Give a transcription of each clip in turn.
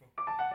fuck.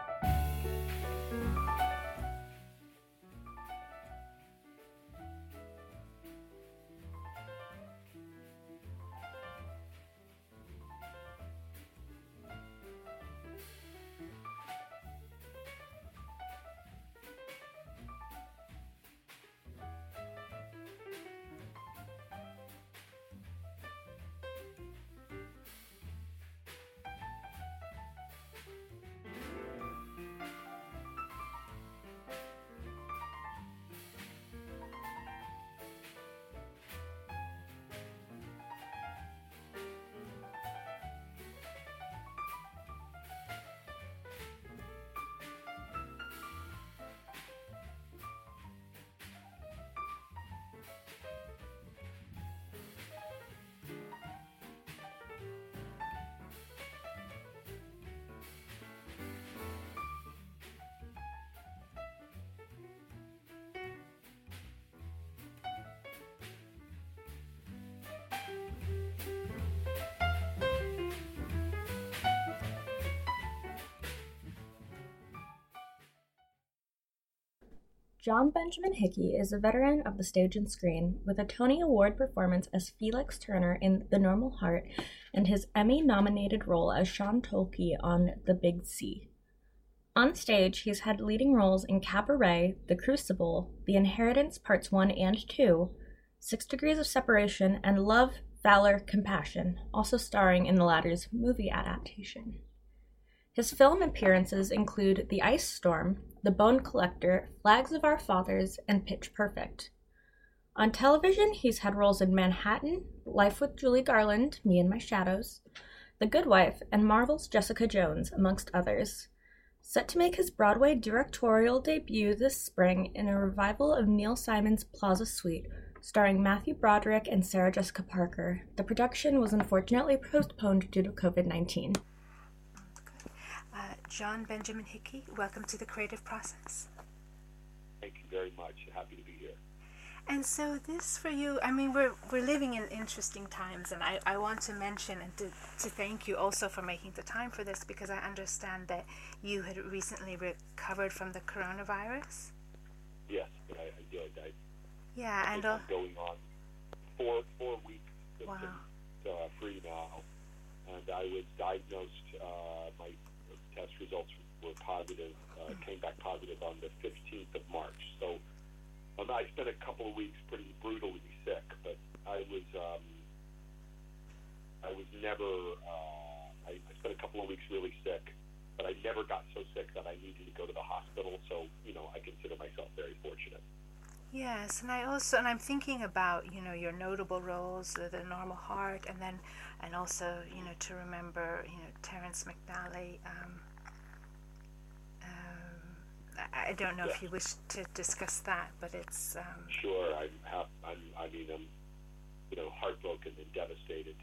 John Benjamin Hickey is a veteran of the stage and screen, with a Tony Award performance as Felix Turner in The Normal Heart and his Emmy nominated role as Sean Tolkey on The Big C. On stage, he's had leading roles in Cabaret, The Crucible, The Inheritance Parts 1 and 2, Six Degrees of Separation, and Love, Valor, Compassion, also starring in the latter's movie adaptation. His film appearances include The Ice Storm, The Bone Collector, Flags of Our Fathers, and Pitch Perfect. On television, he's had roles in Manhattan, Life with Judy Garland, Me and My Shadows, The Good Wife, and Marvel's Jessica Jones, amongst others. Set to make his Broadway directorial debut this spring in a revival of Neil Simon's Plaza Suite, starring Matthew Broderick and Sarah Jessica Parker, the production was unfortunately postponed due to COVID 19. John Benjamin Hickey, welcome to the creative process. Thank you very much. Happy to be here. And so this for you, I mean, we're, we're living in interesting times, and I, I want to mention and to, to thank you also for making the time for this because I understand that you had recently recovered from the coronavirus. Yes, I, I did. I, yeah, I and uh, going on four four weeks wow. uh, free now, and I was diagnosed. Uh, my results were positive, uh, came back positive on the 15th of March. So um, I spent a couple of weeks pretty brutally sick, but I was um, I was never. Uh, I, I spent a couple of weeks really sick, but I never got so sick that I needed to go to the hospital. So you know, I consider myself very fortunate. Yes, and I also and I'm thinking about you know your notable roles, the, the Normal Heart, and then and also you know to remember you know Terrence McNally. Um, I don't know yeah. if you wish to discuss that, but it's. Um, sure, I'm, I'm. I mean, I'm you know heartbroken and devastated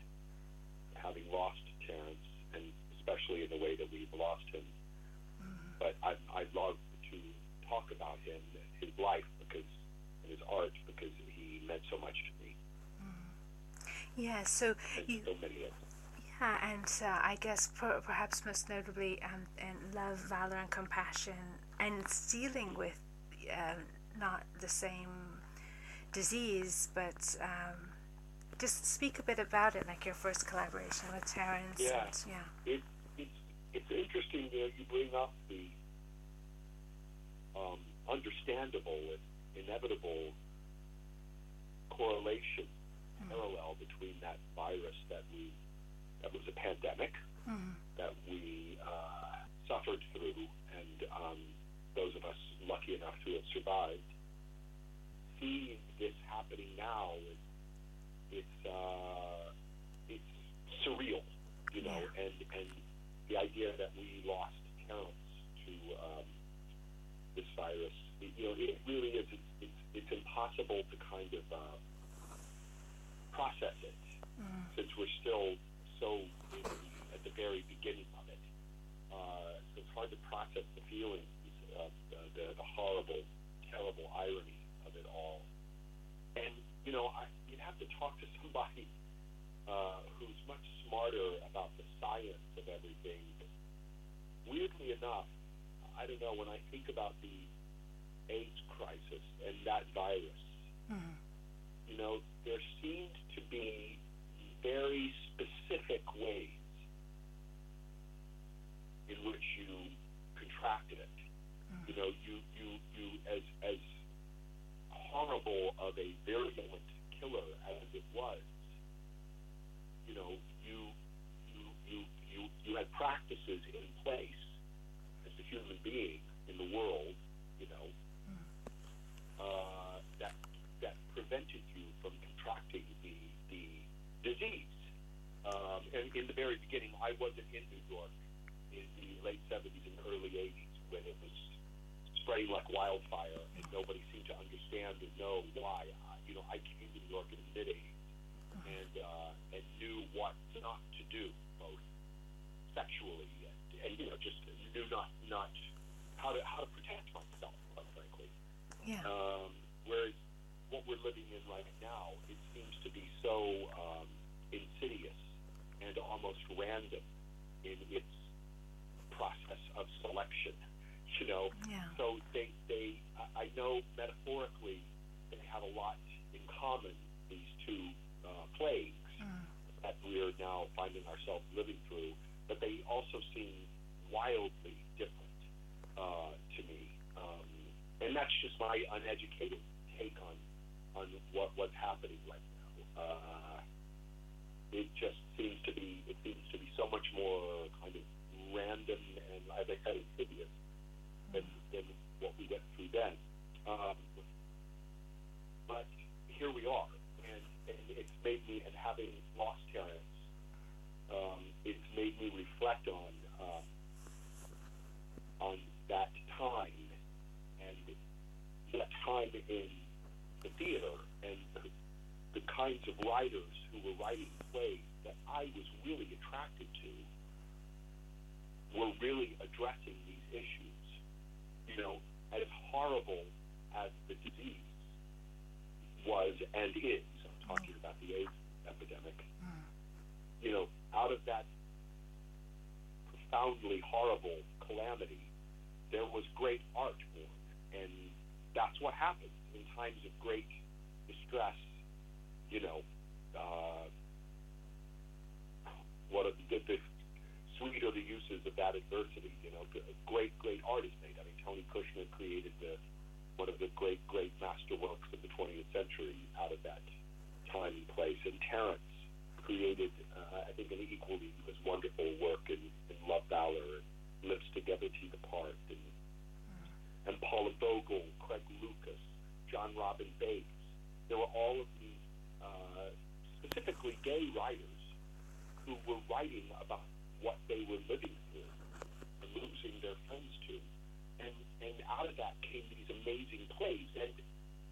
having lost Terrence, and especially in the way that we've lost him. Mm-hmm. But I I love to talk about him, his life, because and his art because he meant so much to me. Mm. Yeah, so and you. So many of yeah, and uh, I guess per- perhaps most notably, um, in love, valor, and compassion, and dealing with uh, not the same disease, but um, just speak a bit about it, like your first collaboration with Terrence. Yeah, and, yeah. It, it's it's interesting that you bring up the um, understandable and inevitable correlation, mm. parallel between that virus that we that was a pandemic mm. that we uh, suffered through, and um, those of us lucky enough to have survived. Seeing this happening now, it's uh, it's surreal, you know, and and the idea that we lost Terrence to um, this virus you know, it really is. It's, it's, it's impossible to kind of uh, process it mm. since we're still so at the very beginning of it. Uh, so it's hard to process the feelings, the, the horrible, terrible irony of it all. And you know, I, you'd have to talk to somebody uh, who's much smarter about the science of everything. Weirdly enough, I don't know, when I think about the AIDS crisis and that virus, Mhm. you know, there seemed to be very specific ways in which you contracted it. Know, you, you, you as, as horrible of a virulent killer as it was, you know, you, you, you, you, you had practices in place as a human being in the world, you know, uh, that that prevented you from contracting the the disease. Um, and in the very beginning, I wasn't in New York in the late '70s and early '80s when it was spreading like wildfire, and nobody seemed to understand or know why. I, you know, I came to New York in the mid '80s and uh, and knew what not to do, both sexually and, and you know just knew not not how to how to protect myself, quite frankly. Yeah. Um, whereas what we're living in right now, it seems to be so um, insidious and almost random in its process of selection. You know, Yeah. so they they I I know metaphorically they have a lot in common. These two uh, plagues that we are now finding ourselves living through, but they also seem wildly different uh, to me. Um, and that's just my uneducated take on on what what's happening right now. Uh, it just seems to be it seems to be so much more kind of random and, as I said, insidious than, than what we went through then. Um, but here we are, and, and it's made me, and having lost Terrence, um, it's made me reflect on uh, on that time and that time in the theater and the, the kinds of writers who were writing plays that I was really attracted to were really addressing these issues. You know, as horrible as the disease was and is, I'm talking about the AIDS epidemic, hmm. you know, out of that profoundly horrible calamity, there was great art born. And that's what happens in times of great distress, you know, uh, what are the, the sweet are the uses of that adversity, you know, great, great art is made. I mean, Tony Kushner created the, one of the great, great masterworks of the 20th century out of that time and place. And Terrence created, uh, I think, an equally as wonderful work in, in Love, Valor, and Lips Together, Teeth Apart, and and Paula Vogel, Craig Lucas, Jon Robin Baitz. There were all of specifically gay writers who were writing about what they were living through and losing their friends to. And, and out of that came these amazing plays. And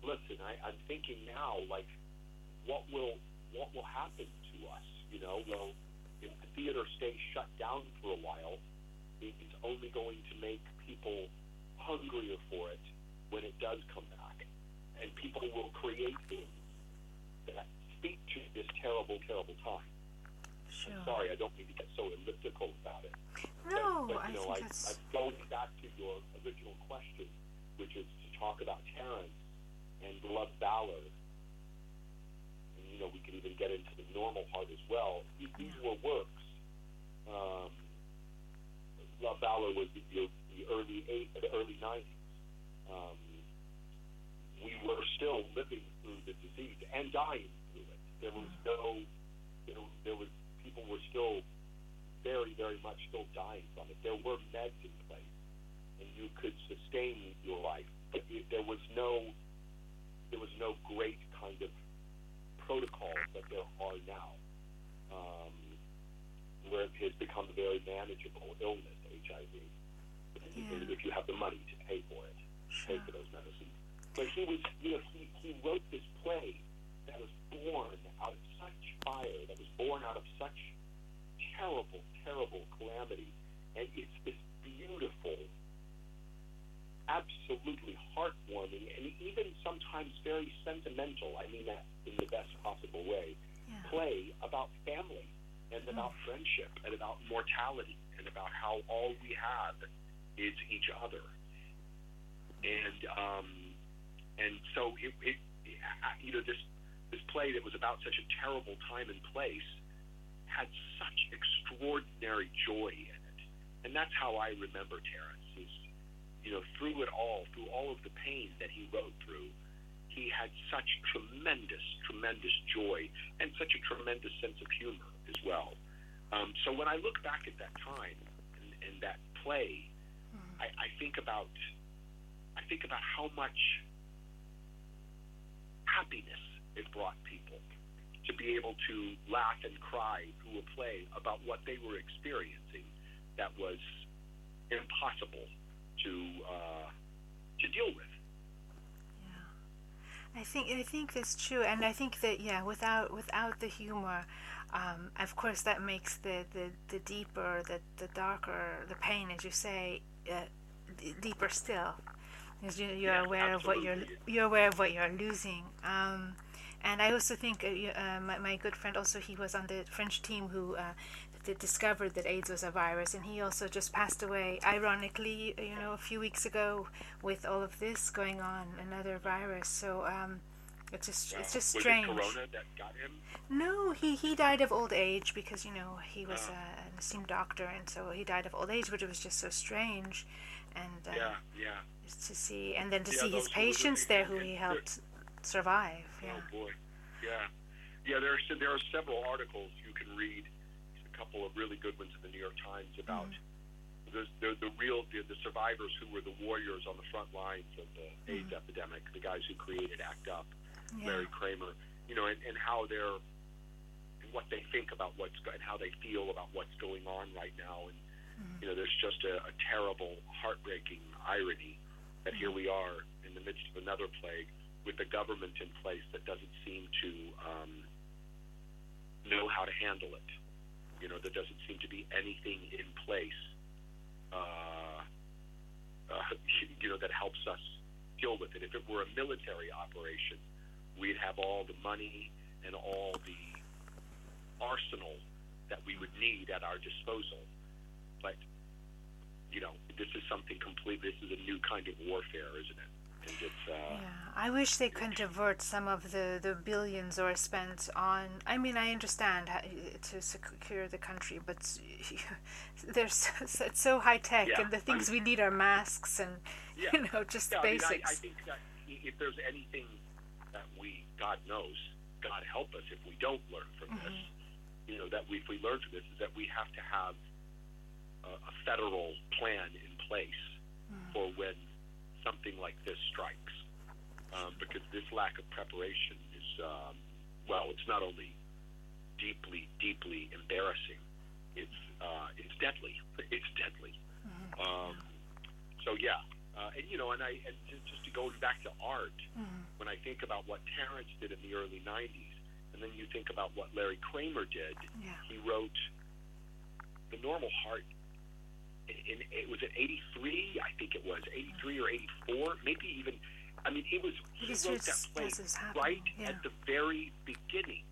listen, I, I'm thinking now, like, what will what will happen to us? You know, well, if the theater stays shut down for a while, it's only going to make people hungrier for it when it does come back. And people will create things that speak to this terrible, terrible time. Sure. I'm sorry, I don't mean to get so elliptical about it. No, but, but I you know, think I, that's I'm going back to your original question, which is to talk about Terrence and Love Valor. And, you know, we could even get into the normal heart as well. These, these were works. Um, Love Valor was the, the, the early eight, the early '90s. Um, we were still living through the disease and dying. There was no, you know, there was people were still very, very much still dying from it. There were meds in place, and you could sustain your life, but it, there was no, there was no great kind of protocols that there are now, um, where it has become a very manageable illness, HIV. Yeah. If you have the money to pay for it, pay for those medicines. But he was, you know, he, he wrote this play that was born out of such fire, that was born out of such terrible, terrible calamity. And it's this beautiful, absolutely heartwarming, and even sometimes very sentimental, I mean that in the best possible way, Yeah. play about family and about friendship and about mortality and about how all we have is each other, and um, and so it, it, you know this this play that was about such a terrible time and place had such extraordinary joy in it, and that's how I remember Terrence. Is you know through it all, through all of the pain that he wrote through, he had such tremendous, tremendous joy and such a tremendous sense of humor as well. Um, so when I look back at that time and, and that play, mm. I, I think about I think about how much happiness it brought people to be able to laugh and cry through a play about what they were experiencing that was impossible to uh, to deal with. I think I think that's true, and I think that yeah, without without the humor, um, of course that makes the, the, the deeper, the, the darker the pain, as you say, uh, d- deeper still, because you, you're yeah, aware absolutely. of what you're you're aware of what you're losing. Um, and I also think uh, uh, my, my good friend also he was on the French team who uh, discovered that AIDS was a virus, and he also just passed away. Ironically, you know, a few weeks ago, with all of this going on, another virus. So um, it's just it's just was strange. it Corona that got him? No, he he died of old age because you know he was uh, an esteemed doctor, and so he died of old age, which was just so strange. And uh, Yeah, yeah. to see, and then to Yeah, see his patients there who he helped survive. Oh, yeah. Oh boy, yeah, yeah. There are there are several articles you can read. A couple of really good ones in the New York Times about mm-hmm. the, the the real the, the survivors who were the warriors on the front lines of the mm-hmm. AIDS epidemic, the guys who created ACT UP, Yeah. Larry Kramer, you know, and, and how they're and what they think about what's and how they feel about what's going on right now, and mm-hmm. you know, there's just a, a terrible, heartbreaking irony that here we are in the midst of another plague with a government in place that doesn't seem to um, know how to handle it. You know, there doesn't seem to be anything in place, uh, uh, you know, that helps us deal with it. If it were a military operation, we'd have all the money and all the arsenal that we would need at our disposal. But you know, this is something complete. This is a new kind of warfare, isn't it? And it's uh, Yeah, I wish they could divert some of the, the billions or spent on. I mean, I understand how, to secure the country, but there's it's so high tech, Yeah, and the I things we need are masks and Yeah. you know just yeah, I, mean, basics. I, I think that if there's anything that we, God knows, God help us if we don't learn from this. Mm-hmm. You know that we, if we learn from this, is that we have to have a, a federal plan in place Mm. for when something like this strikes, um, because this lack of preparation is, um, well, it's not only deeply, deeply embarrassing. It's uh, it's deadly. It's deadly. Um, so yeah, uh, and you know, and I and ju- just to go back to art, when I think about what Terrence did in the early '90s, and then you think about what Larry Kramer did, Yeah. he wrote the Normal Heart. In, it was at '83, I think it was '83 or '84, maybe even. I mean, it was he wrote that play this was happening, right yeah. at the very beginning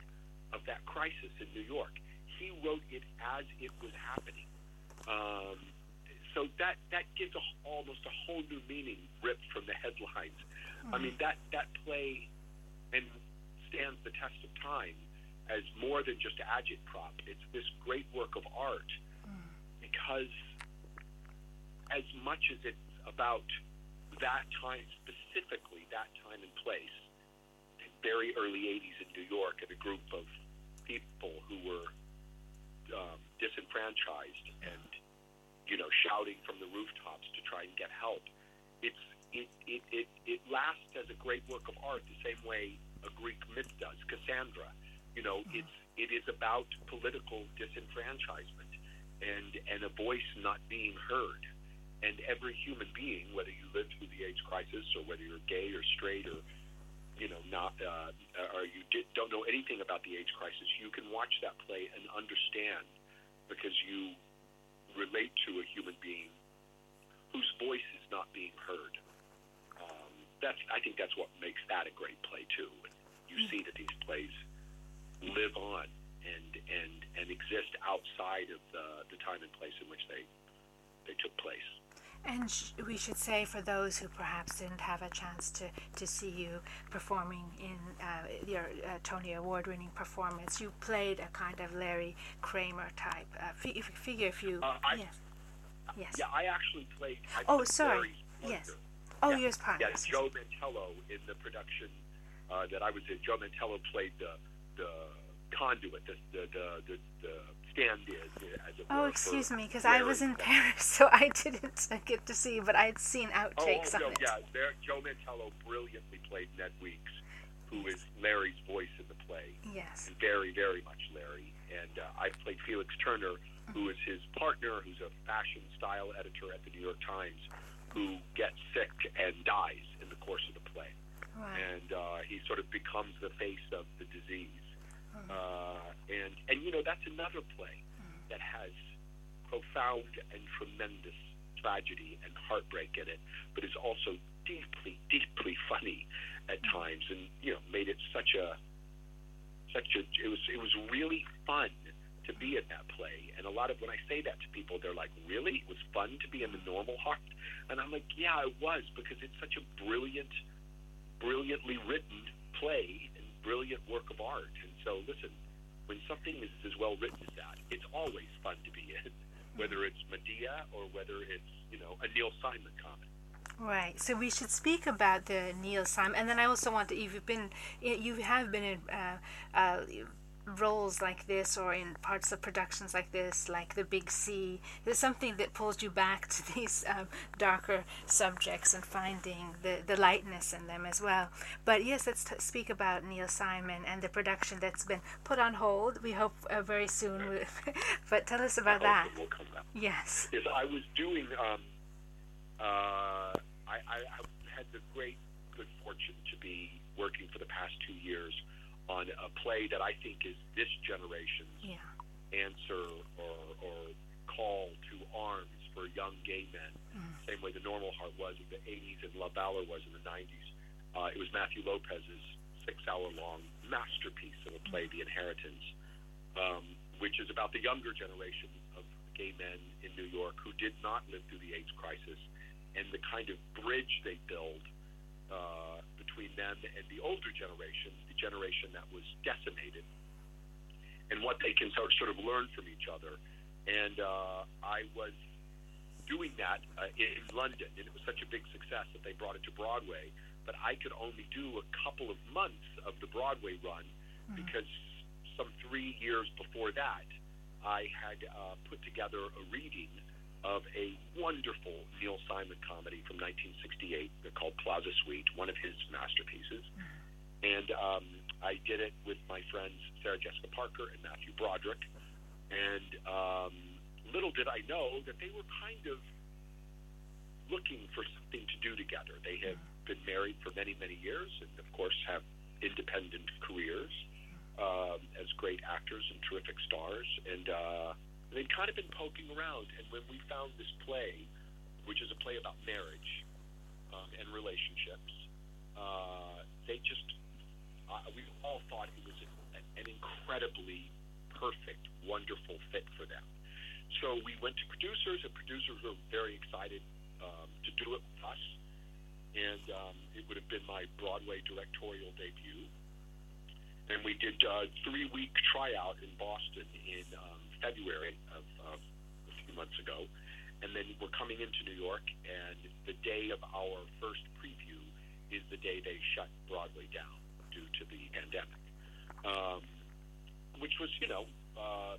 of that crisis in New York. He wrote it as it was happening. Um, so that that gives a, almost a whole new meaning ripped from the headlines. I mean that that play and stands the test of time as more than just agitprop. It's this great work of art because as much as it's about that time specifically, that time and place, very early 80s in New York, and a group of people who were um, disenfranchised and you know shouting from the rooftops to try and get help. It's it, it, it, it lasts as a great work of art the same way a Greek myth does. Cassandra, you know, it's it is about political disenfranchisement and and a voice not being heard. And every human being, whether you lived through the AIDS crisis or whether you're gay or straight or you know not uh, or you did, don't know anything about the AIDS crisis, you can watch that play and understand because you relate to a human being whose voice is not being heard. Um, that's I think that's what makes that a great play too. You see that these plays live on and and and exist outside of the the time and place in which they they took place. And sh- we should say for those who perhaps didn't have a chance to, to see you performing in uh, your uh, Tony Award winning performance, you played a kind of Larry Kramer type uh, fi- figure. If you. Uh, I- yes. Yes. Yeah, I actually played. I Oh, played sorry. Yes. Oh, yeah. partner. Yeah, Joe Mantello in the production uh, that I was in. Joe Mantello played the the conduit, the the the, the, Oh, were. excuse me, because I was in Paris, so I didn't get to see, but I'd seen Oh, outtakes oh no, of it. yeah. There, Joe Mantello brilliantly played Ned Weeks, who is Larry's voice in the play. Yes. and very, very much Larry. And uh, I played Felix Turner, who is his partner, who's a fashion style editor at the New York Times, who gets sick and dies in the course of the play. Right. And uh, he sort of becomes the face of the disease. Uh, and, and, you know, that's another play that has profound and tremendous tragedy and heartbreak in it, but is also deeply, deeply funny at times, and you know, made it such a, such a. It was, it was really fun to be in that play. And a lot of when I say that to people, they're like, "Really? It was fun to be in the normal heart?" And I'm like, "Yeah, it was because it's such a brilliant, brilliantly written play brilliant work of art." And so, listen, when something is as well written as that, it's always fun to be in, whether it's Medea or whether it's you know a Neil Simon comedy. Right. So we should speak about the Neil Simon, and then I also want to. You've been, you have been in uh, uh, roles like this, or in parts of productions like this, like The Big C. There's something that pulls you back to these um, darker subjects and finding the the lightness in them as well. But yes, let's t- speak about Neil Simon and the production that's been put on hold. We hope uh, very soon. but tell us about that. hope it will come back. Yes. is I was doing. Um, uh, I, I, I had the great good fortune to be working for the past two years on a play that I think is this generation's Yeah. answer or, or call to arms for young gay men, same way the Normal Heart was in the 80s and La Valor was in the 90s. Uh, it was Matthew Lopez's six-hour-long masterpiece of a play, The Inheritance, um, which is about the younger generation of gay men in New York who did not live through the AIDS crisis and the kind of bridge they build uh, between them and the older generation, the generation that was decimated, and what they can sort sort of learn from each other. And uh, I was doing that uh, in London, and it was such a big success that they brought it to Broadway. But I could only do a couple of months of the Broadway run because some three years before that, I had uh, put together a reading of a wonderful Neil Simon comedy from 1968 called Plaza Suite, one of his masterpieces. And um, I did it with my friends Sarah Jessica Parker and Matthew Broderick. And um, little did I know that they were kind of looking for something to do together. They have been married for many, many years and, of course, have independent careers um, as great actors and terrific stars. And uh, they'd kind of been poking around. And when we found this play, which is a play about marriage um, and relationships, uh, they just, uh, we all thought it was an, an incredibly perfect, wonderful fit for them. So we went to producers, and producers were very excited um, to do it with us. And um, it would have been my Broadway directorial debut. And we did a three week tryout in Boston in um, February of, of a few months ago. And then we're coming into New York, and the day of our first preview is the day they shut Broadway down due to the pandemic. Um, which was, you know, uh,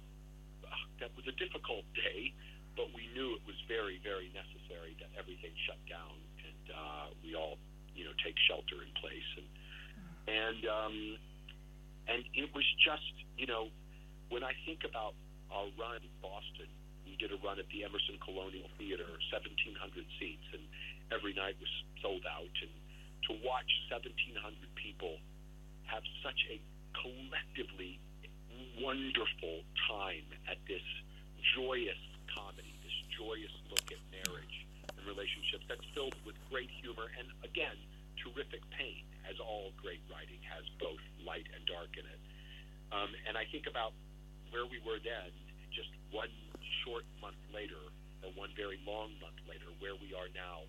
that was a difficult day, but we knew it was very, very necessary that everything shut down and uh, we all, you know, take shelter in place. And and um, and it was just, you know, when I think about our run in Boston, we did a run at the Emerson Colonial Theater, 1,700 seats, and every night was sold out. And to watch 1,700 people have such a collectively wonderful time at this joyous comedy, this joyous look at marriage and relationships that's filled with great humor and, again, terrific pain, as all great writing has both light and dark in it. Um, and I think about where we were then, just one short month later, or one very long month later, where we are now.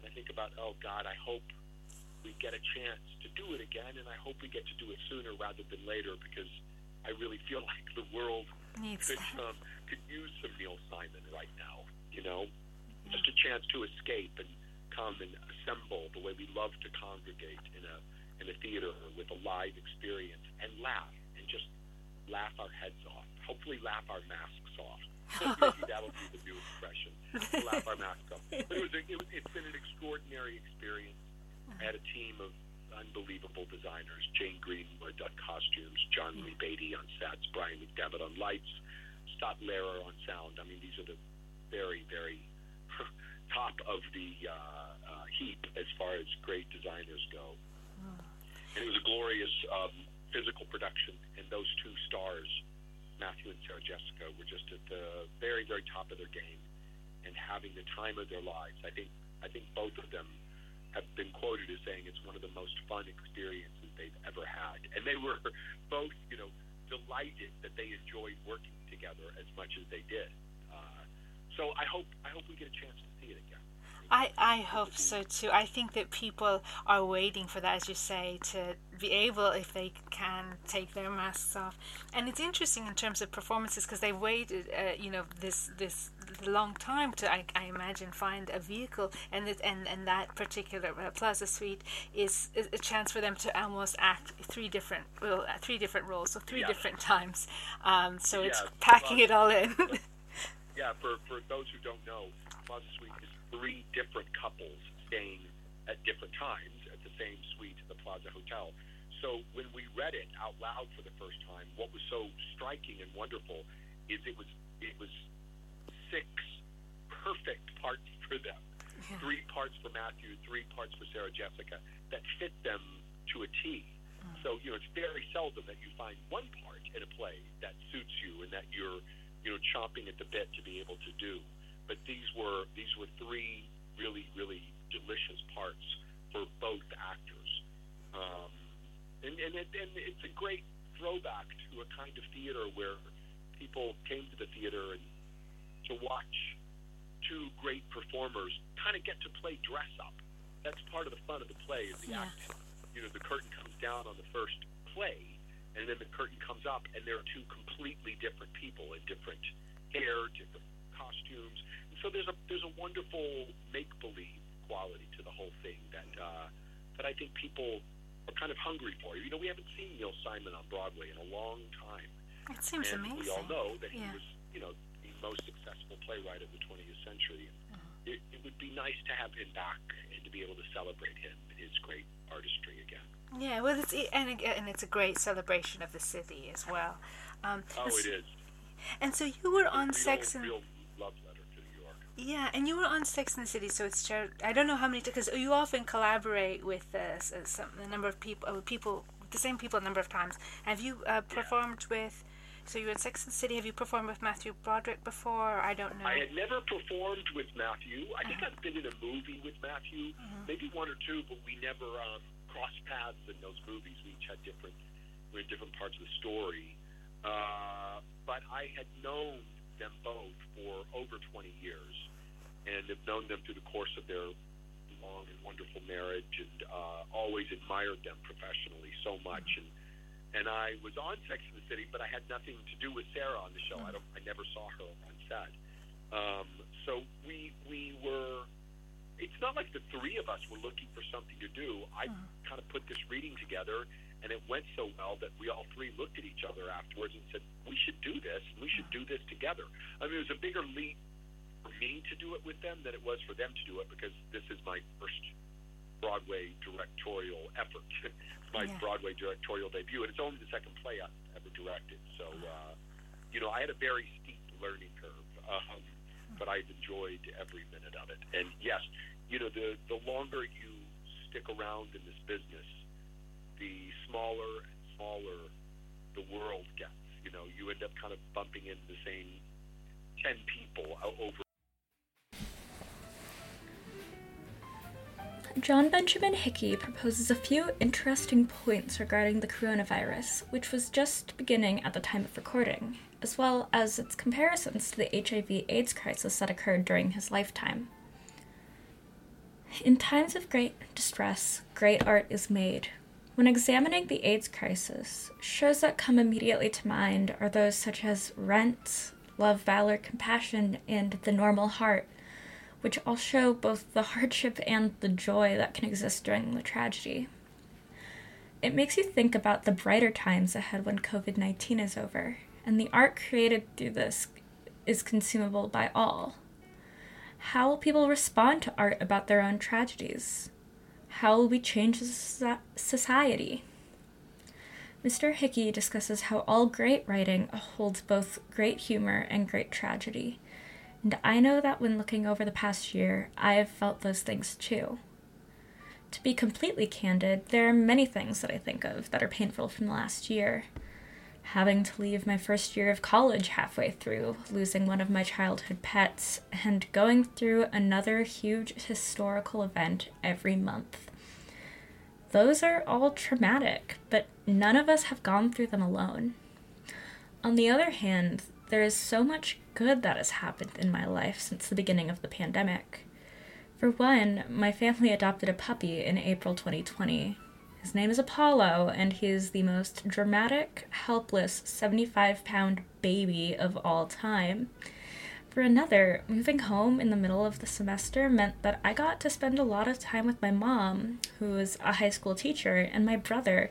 And I think about, oh God, I hope we get a chance to do it again, and I hope we get to do it sooner rather than later because I really feel like the world Needs could um, could use some Neil Simon right now. You know, just a chance to escape and come and assemble the way we love to congregate in a in a theater with a live experience and laugh and just laugh our heads off. Hopefully, laugh our masks off. Maybe that'll be the new expression. laugh our masks off. But it was, a, it was it's been an extraordinary experience. I had a team of unbelievable designers: Jane Greenwood on costumes, John Lee Beatty on sets, Brian MacDevitt on lights, Scott Lehrer on sound. I mean, these are the very, very top of the uh, uh, heap as far as great designers go. And it was a glorious um, physical production, and those two stars, Matthew and Sarah Jessica, were just at the very, very top of their game and having the time of their lives. I think, I think both of them have been quoted as saying it's one of the most fun experiences they've ever had, and they were both, you know, delighted that they enjoyed working together as much as they did. Uh, so I hope, I hope we get a chance to see it again. I, I hope so too. I think that people are waiting for that, as you say, to be able, if they can, take their masks off. And it's interesting in terms of performances because they've waited, uh, you know, this this long time to, I, I imagine, find a vehicle, and it, and and that particular uh, Plaza Suite is, is a chance for them to almost act three different well, uh, three different roles, so three Yeah. different times. Um, so it's packing Plaza- it all in. Yeah, for, for those who don't know, Plaza Suite is three different couples staying at different times at the same suite at the Plaza Hotel. So when we read it out loud for the first time, what was so striking and wonderful is it was it was six perfect parts for them. Three parts for Matthew, three parts for Sarah Jessica that fit them to a T. Mm. So you know it's very seldom that you find one part in a play that suits you and that you're you know chomping at the bit to be able to do. But these were these were three really really delicious parts for both actors, um, and and, it, and it's a great throwback to a kind of theater where people came to the theater and to watch two great performers kind of get to play dress up. That's part of the fun of the play is the Yeah. acting. You know, the curtain comes down on the first play, and then the curtain comes up, and there are two completely different people in different hair, different costumes. And so there's a there's a wonderful make believe quality to the whole thing that uh, that I think people are kind of hungry for. You know, we haven't seen Neil Simon on Broadway in a long time it seems and amazing. we all know that Yeah. he was, you know, the most successful playwright of the 20th century. Uh-huh. It, it would be nice to have him back and to be able to celebrate him and his great artistry again. Yeah, well, it's and and it's a great celebration of the city as well. Um, Oh, it so- And so you were on real, Sex and real love letter to New York. Yeah, and you were on Sex and the City. So it's char- I don't know how many because you often collaborate with uh, uh, some a number of people, uh, people the same people a number of times. Have you uh, performed with? So you were in Sex and the City. Have you performed with Matthew Broderick before? I don't know. I had never performed with Matthew. I think I've been in a movie with Matthew, maybe one or two, but we never um, crossed paths in those movies. We each had different, we were in different parts of the story. Uh, but I had known them both for over 20 years and have known them through the course of their long and wonderful marriage and uh, always admired them professionally so much. And and I was on Sex and the City, but I had nothing to do with Sarah on the show. I don't, I never saw her on set. Um, so we we were. It's not like the three of us were looking for something to do. I kind of put this reading together, and it went so well that we all three looked at each other afterwards and said, "We should do this. We should do this together." I mean, it was a bigger leap for me to do it with them than it was for them to do it because this is my first Broadway directorial effort. it's my Yeah. Broadway directorial debut, and it's only the second play I've ever directed. So, uh, you know, I had a very steep learning curve, um, but I've enjoyed every minute of it. And yes, you know, the the longer you stick around in this business, the smaller and smaller the world gets. You know, you end up kind of bumping into the same ten people over John Benjamin Hickey proposes a few interesting points regarding the coronavirus, which was just beginning at the time of recording, as well as its comparisons to the HIV AIDS crisis that occurred during his lifetime. In times of great distress, great art is made. When examining the AIDS crisis, shows that come immediately to mind are those such as Rent, Love, Valor, Compassion, and The Normal Heart, which all show both the hardship and the joy that can exist during the tragedy. It makes you think about the brighter times ahead when COVID 19 is over, and the art created through this is consumable by all. How will people respond to art about their own tragedies? How will we change society? Mr. Hickey discusses how all great writing holds both great humor and great tragedy. And I know that when looking over the past year, I have felt those things too. To be completely candid, there are many things that I think of that are painful from the last year having to leave my first year of college halfway through, losing one of my childhood pets, and going through another huge historical event every month. Those are all traumatic, but none of us have gone through them alone. On the other hand, there is so much good that has happened in my life since the beginning of the pandemic. For one, my family adopted a puppy in April 2020, his name is Apollo, and he is the most dramatic, helpless 75 pound baby of all time. For another, moving home in the middle of the semester meant that I got to spend a lot of time with my mom, who was a high school teacher, and my brother,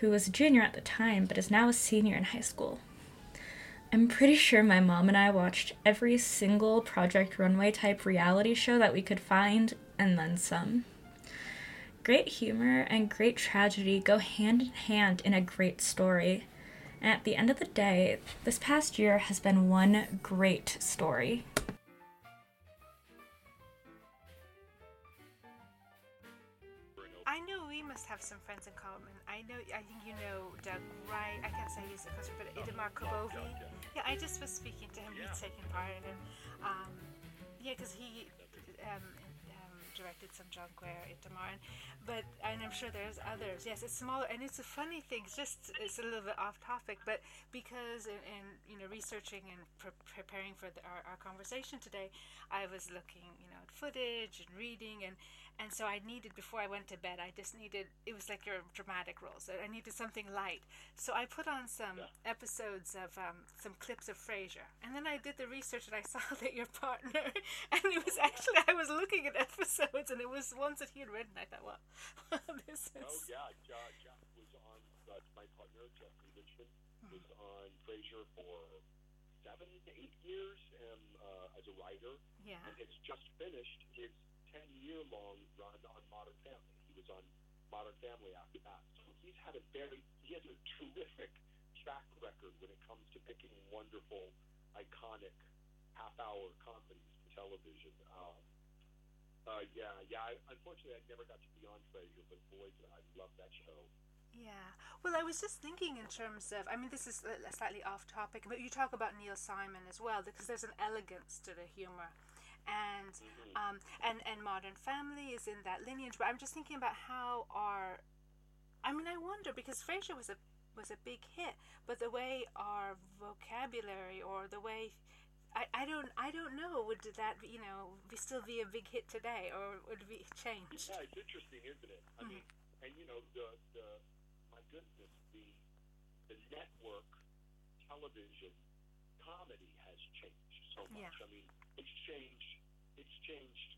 who was a junior at the time but is now a senior in high school. I'm pretty sure my mom and I watched every single Project Runway type reality show that we could find, and then some. Great humor and great tragedy go hand in hand in a great story. And at the end of the day, this past year has been one great story. I know we must have some friends in common. I know, I think you know Doug Wright. I can't say he's a customer, but Itamar Kubovy. Yeah, I just was speaking to him. He's taking part in it. Um, yeah, because he um, directed some John Guare Itamar, and, but and I'm sure there's others. Yes, it's smaller, and it's a funny thing. It's just it's a little bit off topic, but because in, in you know researching and pre- preparing for the, our, our conversation today, I was looking you know at footage and reading and and so I needed before I went to bed. I just needed it was like your dramatic role, so I needed something light. So I put on some yeah. episodes of um, some clips of Frasier, and then I did the research and I saw that your partner, and it was actually I was looking at episodes and it was ones that he had written. I thought, well, this is. Oh yeah, Jeff was on. Uh, my partner Jeffrey Richman mm-hmm. was on Frasier for seven to eight years um, uh, as a writer. Yeah. And it's just finished his 10 year long run on Modern Family. He was on Modern Family after that. So he's had a very, he has a terrific track record when it comes to picking wonderful, iconic half hour comedies for television. Um, uh, yeah, yeah. I, unfortunately, I never got to be on Frasier, but boy, did I love that show. Yeah. Well, I was just thinking in terms of, I mean, this is slightly off topic, but you talk about Neil Simon as well, because there's an elegance to the humor and mm-hmm. um, and and Modern Family is in that lineage. But I'm just thinking about how our, I mean, I wonder because Frasier was a was a big hit, but the way our vocabulary or the way I, I don't I don't know would that you know be still be a big hit today or would it be changed? Yeah, it's interesting, isn't it? I mm-hmm. mean, and you know the the my goodness the the network television comedy has changed so much. Yeah. I mean, it's changed it's changed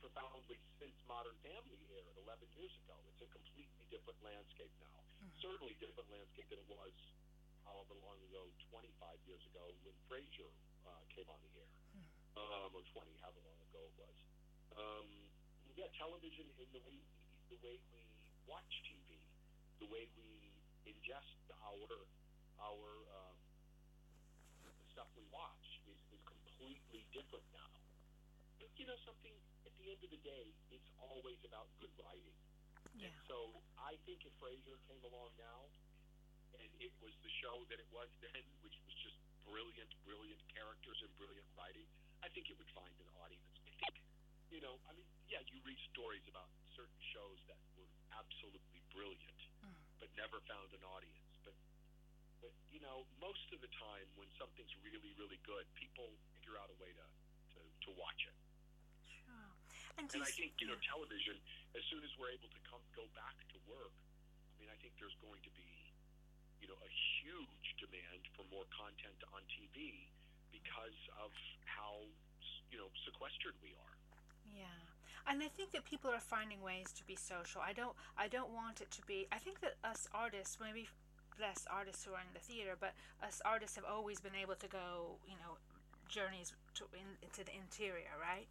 profoundly since Modern Family aired 11 years ago. It's a completely different landscape now. Mm-hmm. Certainly different landscape than it was however long ago, 25 years ago, when Frasier uh, came on the air, mm-hmm. um, or 20, however long ago it was. Um, yeah, television in the way the way we watch TV, the way we ingest our our uh, the stuff we watch is, is completely different now you know something? At the end of the day, it's always about good writing. Yeah. And so I think if Frasier came along now, and it was the show that it was then, which was just brilliant, brilliant characters and brilliant writing, I think it would find an audience. I think, you know, I mean, yeah, you read stories about certain shows that were absolutely brilliant, mm. but never found an audience. But but you know, most of the time when something's really really good, people figure out a way to to, to watch it. And, and I think you know, television. As soon as we're able to come go back to work, I mean, I think there's going to be you know a huge demand for more content on TV because of how you know sequestered we are. Yeah, and I think that people are finding ways to be social. I don't. I don't want it to be. I think that us artists, maybe less artists who are in the theater, but us artists have always been able to go, you know, journeys to in, into the interior, right?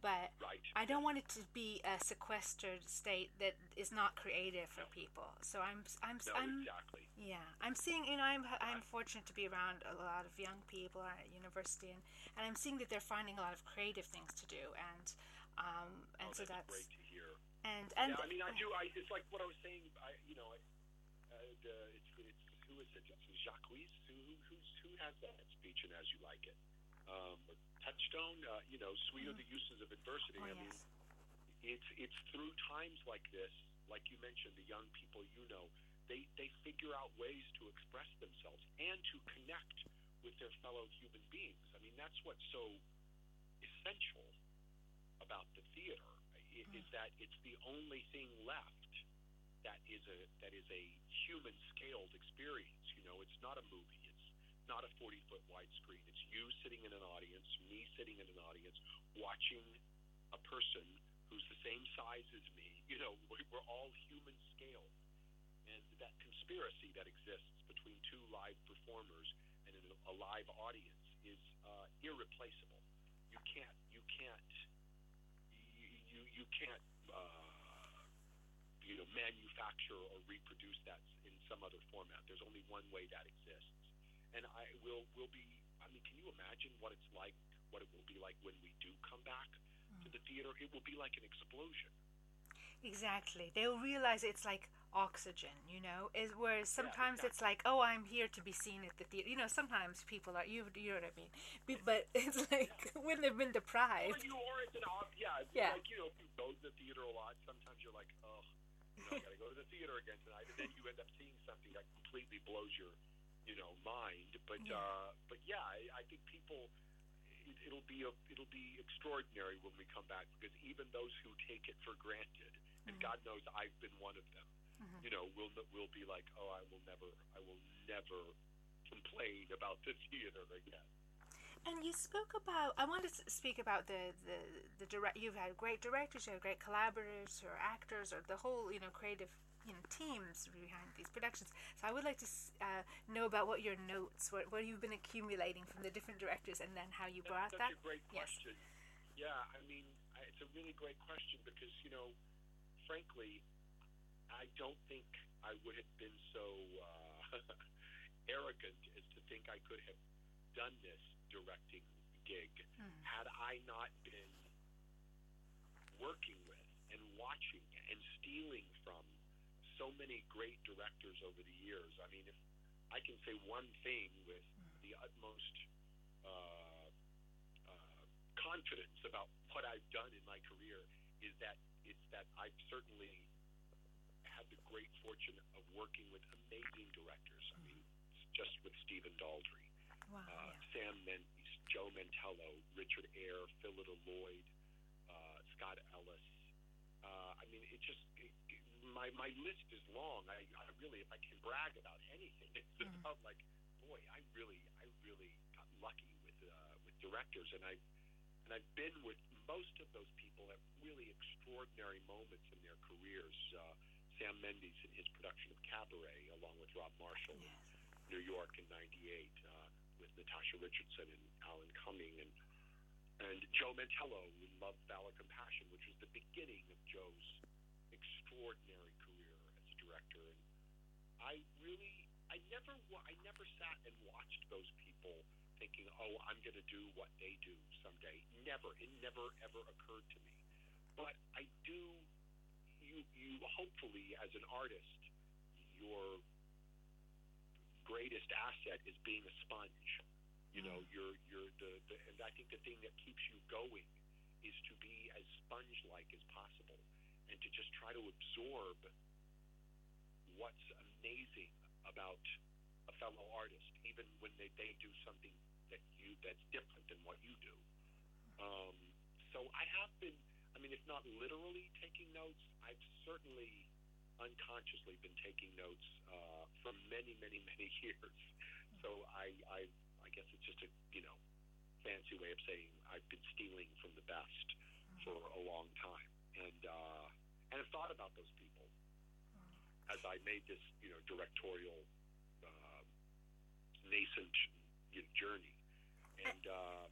But right. I don't want it to be a sequestered state that is not creative for people. So I'm, I'm, no, I'm, exactly. yeah, I'm seeing. You know, I'm, I'm fortunate to be around a lot of young people at university, and, and I'm seeing that they're finding a lot of creative things to do, and, um, and oh, so that's, that's great to hear. And and yeah, I mean, I do. I, it's like what I was saying. I, you know, uh, the, it's, it's who is it? Jaques Who, who's, who has that speech and as you like it? Um, Touchstone. Uh, you know, sweet mm-hmm. are the uses of adversity. Oh, I yes. mean, it's it's through times like this, like you mentioned, the young people you know, they they figure out ways to express themselves and to connect with their fellow human beings. I mean, that's what's so essential about the theater mm-hmm. is that it's the only thing left that is a that is a human scaled experience. You know, it's not a movie. Not a 40 foot wide screen. It's you sitting in an audience, me sitting in an audience, watching a person who's the same size as me. You know, we're all human scale, and that conspiracy that exists between two live performers and a live audience is uh, irreplaceable. You can't. You can't. You you, you can't. Uh, you know, manufacture or reproduce that in some other format. There's only one way that exists, and I will will be. I mean, can you imagine what it's like? What it will be like when we do come back mm. to the theater? It will be like an explosion. Exactly. They'll realize it's like oxygen, you know. Is whereas sometimes yeah, exactly. it's like, oh, I'm here to be seen at the theater. You know, sometimes people are. You, you know what I mean? But it's like yeah. when they've been deprived. Or you, or it's an yeah. It's yeah. Like you know, if you go to the theater a lot, sometimes you're like, oh you know, I got to go to the theater again tonight, and then you end up seeing something that completely blows your, you know, mind. But yeah. uh, but yeah, I, I think people. It, it'll be a, it'll be extraordinary when we come back because even those who take it for granted, and Mhm. God knows I've been one of them, Mhm. you know, will will be like, oh, I will never, I will never complain about the theater again. And you spoke about. I wanted to speak about the the the direct. You've had great directors, you have great collaborators, or actors, or the whole you know creative you know teams behind these productions. So I would like to uh, know about what your notes, what what you've been accumulating from the different directors, and then how you brought that. That's a great Yes. question. Yeah, I mean, I- it's a really great question because you know, frankly, I don't think I would have been so uh, arrogant as to think I could have done this directing gig Hmm. had I not been working with and watching and stealing from so many great directors over the years. I mean, if I can say one thing with the utmost uh, uh, confidence about what I've done in my career is that it's that I've certainly had the great fortune of working with amazing directors. I mean, just with Stephen Daldry, Wow. uh, yeah. Sam Mendes, Joe Mantello, Richard Eyre, Phyllida Lloyd, uh, Scott Ellis. Uh, I mean, it just it, my my list is long. I, I really, if I can brag about anything, it's Mhm. about like, boy, I really, I really got lucky with uh, with directors, and I and I've been with most of those people at really extraordinary moments in their careers. Uh, Sam Mendes in his production of Cabaret, along with Rob Marshall in New York in '98, uh, with Natasha Richardson and Alan Cumming, and and Joe Mantello in Love, Valor, Compassion, which was the beginning of Joe's extraordinary career as a director. And I really, I never, I never sat and watched those people thinking, "Oh, I'm going to do what they do someday." Never, it never ever occurred to me. But I do. You, you hopefully, as an artist, your greatest asset is being a sponge. You know, mm. you're you're the, the and I think the thing that keeps you going is to be as sponge like as possible and to just try to absorb what's amazing about a fellow artist, even when they, they do something that you that's different than what you do. Um, so I have been, I mean, if not literally taking notes, I've certainly unconsciously been taking notes uh, for many, many, many years. So I, I, I guess it's just a you know fancy way of saying I've been stealing from the best for a long time, and uh, and have thought about those people as I made this you know directorial uh, nascent you know, journey, and uh,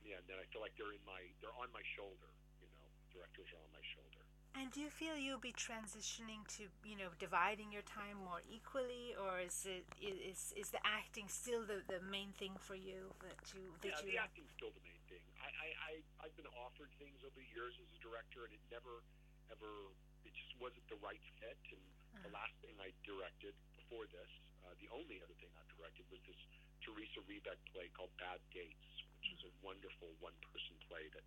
yeah, and then I feel like they're in my they're on my shoulder. You know, directors are on my shoulder. And do you feel you'll be transitioning to, you know, dividing your time more equally, or is it is is the acting still the, the main thing for you that you that yeah, you the acting's still the main thing. I, I, I I've been offered things over the years as a director, and it never ever it just wasn't the right fit. And the last thing I directed before this, uh, the only other thing I directed was this Teresa Rebeck play called Bad Dates, which is a wonderful one person play that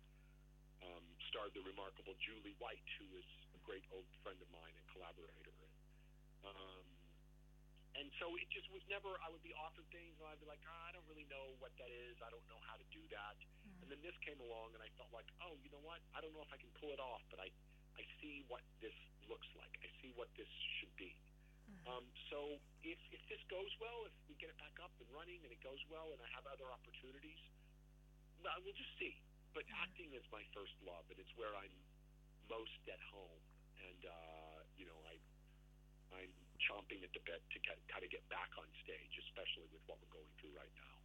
um, starred the remarkable Julie White, who is a great old friend of mine and collaborator. Um, and so it just was never, I would be offered things and I'd be like, oh, I don't really know what that is. I don't know how to do that. And then this came along and I felt like, oh, you know what? I don't know if I can pull it off, but I, I see what this looks like. I see what this should be. Um, so if, if this goes well, if we get it back up and running and it goes well and I have other opportunities, well, we'll just see. But acting is my first love, and it's where I'm most at home. And uh, you know, I I'm chomping at the bit to kind of get back on stage, especially with what we're going through right now.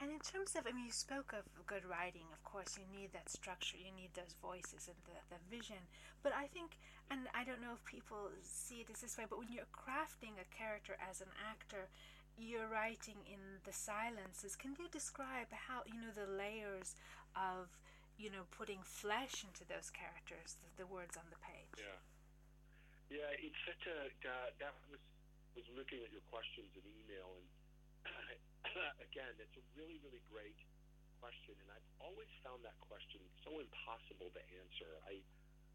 And in terms of, I mean, you spoke of good writing. Of course, you need that structure, you need those voices and the, the vision. But I think, and I don't know if people see it this way, but when you're crafting a character as an actor, you're writing in the silences. Can you describe how, you know, the layers of, you know, putting flesh into those characters, the, the words on the page? Yeah, yeah. It's such a uh, that was was looking at your questions in email, and again, it's a really really great question, and I've always found that question so impossible to answer. I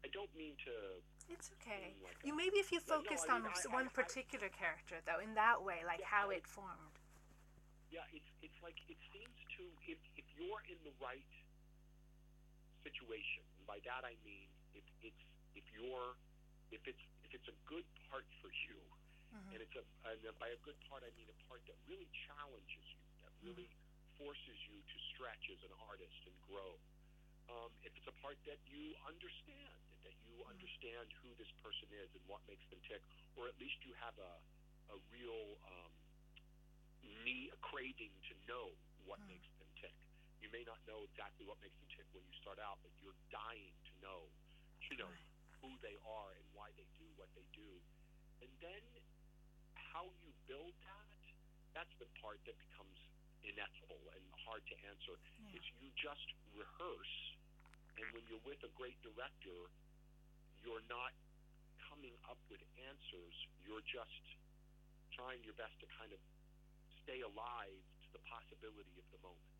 I don't mean to. It's okay. like You a- maybe if you No, no, focused I mean, on I- one I- particular character, though, in that way, like Yeah, how it formed. Yeah, it's it's like it seems to if if you're in the right situation, and by that I mean if it's if you're if it's if it's a good part for you, and it's a and by a good part I mean a part that really challenges you, that really forces you to stretch as an artist and grow. Um, if it's a part that you understand, that you understand who this person is and what makes them tick, or at least you have a a real um, me a craving to know what makes them tick. You may not know exactly what makes them tick when you start out, but you're dying to know, you know, who they are and why they do what they do. And then how you build that, that's the part that becomes ineffable and hard to answer. Is you just rehearse, and when you're with a great director, you're not coming up with answers. You're just trying your best to kind of stay alive to the possibility of the moment.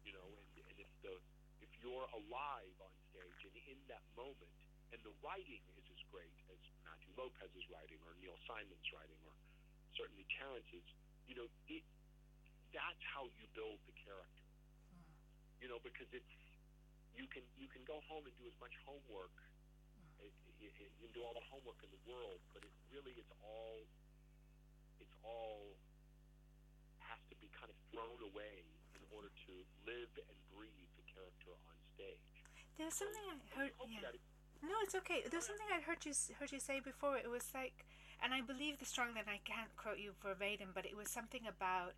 You know, and, and if the if you're alive on stage and in that moment, and the writing is as great as Matthew Lopez's writing or Neil Simon's writing or certainly Terrence's, you know, it that's how you build the character. Hmm. You know, because it's you can you can go home and do as much homework. It, it, it, you can do all the homework in the world, but it really it's all it's all has to be kind of thrown away in order to live and breathe the character on stage. There's something I heard. Yeah. that No, it's okay. There's something I heard you heard you say before. It was like, and I believe this strongly, and I can't quote you verbatim, but it was something about,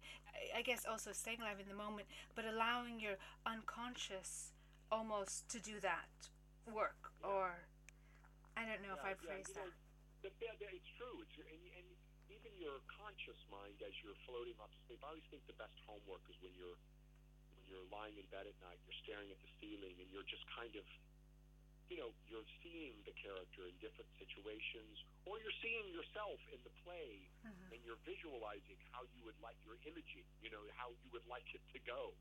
I guess, also staying alive in the moment, but allowing your unconscious almost to do that work, or I don't know if I yeah, phrased know, that. the- yeah, yeah, it's true. It's and, and even your conscious mind, as you're floating off to sleep. I always think the best homework is when you're when you're lying in bed at night, you're staring at the ceiling, and you're just kind of, you know, you're seeing the character in different situations, or you're seeing yourself in the play, and you're visualizing how you would like your imaging, you know, how you would like it to go.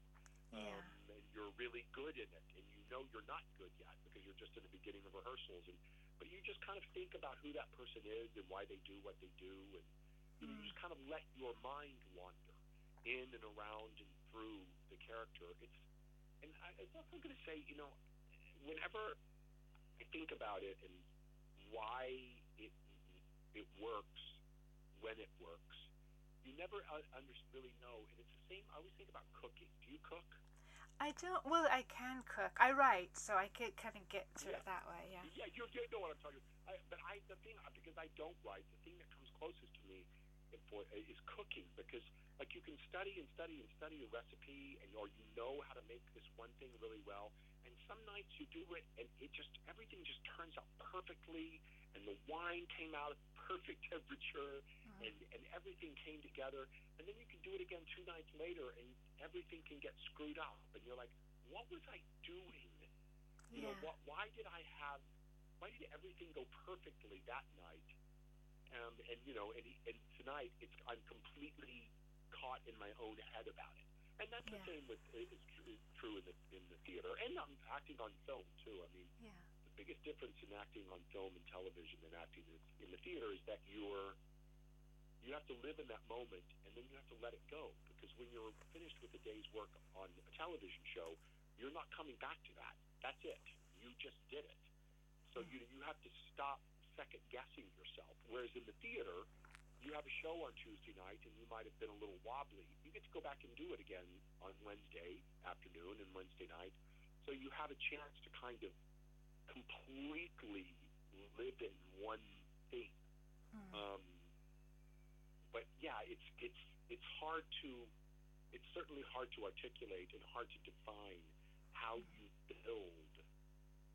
um, Yeah. and you're really good in it, and you know you're not good yet because you're just in the beginning of rehearsals, and but you just kind of think about who that person is and why they do what they do, and you, know, you just kind of let your mind wander in and around and through the character. It's and I, I'm also going to say, you know, whenever I think about it and why it it works when it works, you never uh, under, really know. And it's the same. I always think about cooking. Do you cook? I don't. Well, I can cook. I write, so I could kind of get to Yeah. it that way. Yeah. Yeah, you, you know what I'm talking about. I, but I, the thing, because I don't write, the thing that comes closest to me for, uh, is cooking. Because, like, you can study and study and study a recipe, and or you know how to make this one thing really well. And some nights you do it, and it just everything just turns out perfectly, and the wine came out at perfect temperature, uh-huh. and and everything came together. And then you can do it again two nights later, and everything can get screwed up, and you're like, what was I doing? You know, Yeah. what, why did I have, why did everything go perfectly that night? Um, and you know, and, and tonight it's I'm completely caught in my own head about it. And that's Yeah. the same with is true, is true in the in the theater, and I'm acting on film too. I mean, Yeah. the biggest difference in acting on film and television and acting in, in the theater is that you're you have to live in that moment and then you have to let it go because when you're finished with a day's work on a television show you're not coming back to that that's it you just did it so you you have to stop second guessing yourself. Whereas in the theater you have a show on Tuesday night and you might have been a little wobbly. You get to go back and do it again on Wednesday afternoon and Wednesday night. So you have a chance to kind of completely live in one thing. Um, but yeah, it's it's it's hard to it's certainly hard to articulate and hard to define how you build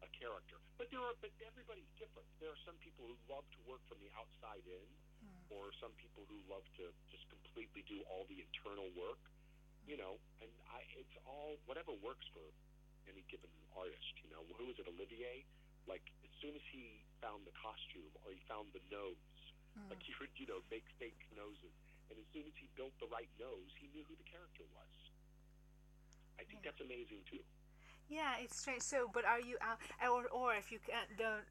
a character. But there are but everybody's different. There are some people who love to work from the outside in, hmm. or some people who love to just completely do all the internal work. You know, and I it's all whatever works for any given artist. You know, who was it, Olivier? Like as soon as he found the costume or he found the nose, hmm. like he would, you know, make fake noses, and as soon as he built the right nose, he knew who the character was. I think hmm. that's amazing too. Yeah, it's strange. So, but are you out, or or if you can't, don't.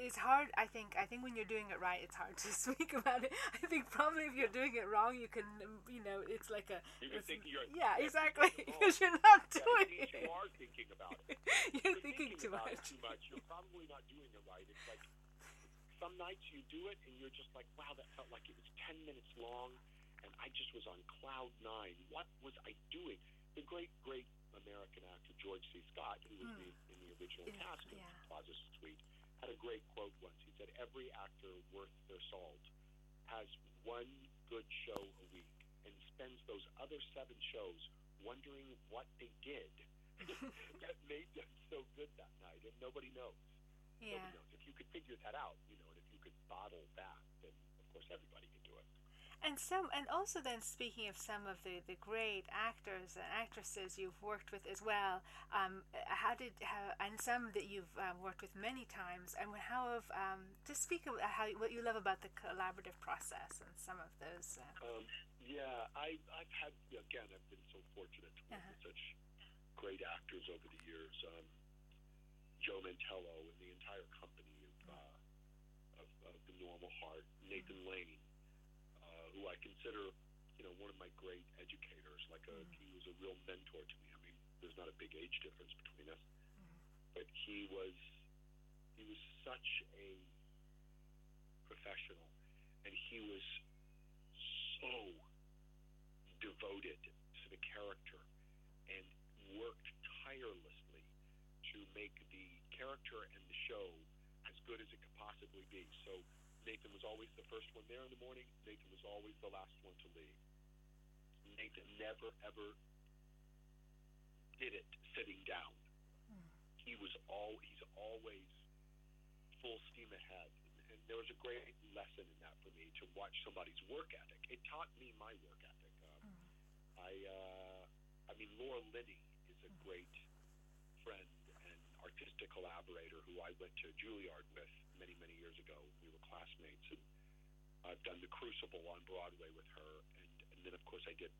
It's hard. I think. I think when you're doing it right, it's hard to speak about it. I think probably if you're doing it wrong, you can. um, You know, it's like a. You it's- think you're yeah, yeah, exactly. Because you're not Yeah, doing you, it. you are thinking about it. You're You're thinking too about it much. too much. You're probably not doing it right. It's like some nights you do it and you're just like, wow, that felt like it was ten minutes long, and I just was on cloud nine. What was I doing? The great, great American actor George C. Scott, who was hmm. the, in the original. Yeah, cast of yeah. Plaza Suite, had a great quote once. He said, "Every actor worth their salt has one good show a week and spends those other seven shows wondering what they did that made them so good that night, and nobody knows. Yeah. Nobody knows. If you could figure that out, you know, and if you could bottle that, then of course everybody can do it. And some, and also then speaking of some of the, the great actors and actresses you've worked with as well, um, how did how, and some that you've um, worked with many times, and how have um, just speak of how what you love about the collaborative process and some of those. Uh, Um, yeah, I, I've had again. I've been so fortunate to work Uh-huh. with such great actors over the years. Um, Joe Mantello and the entire company of, uh, of, of the Normal Heart, Nathan Lane, uh, who I consider, you know, one of my great educators. Like a, he was a real mentor to me. I mean, there's not a big age difference between us, but he was he was such a professional, and he was so devoted to the character and worked tirelessly to make the character and the show as good as it could possibly be. So Nathan was always the first one there in the morning. Nathan was always the last one to leave. Nathan never ever did it sitting down. He was all he's always full steam ahead. And there was a great lesson in that for me to watch somebody's work ethic. It taught me my work ethic. Um, I, uh, I mean, Laura Linney is a great friend artistic collaborator who I went to Juilliard with many, many years ago. We were classmates, and I've done The Crucible on Broadway with her, and, and then of course I did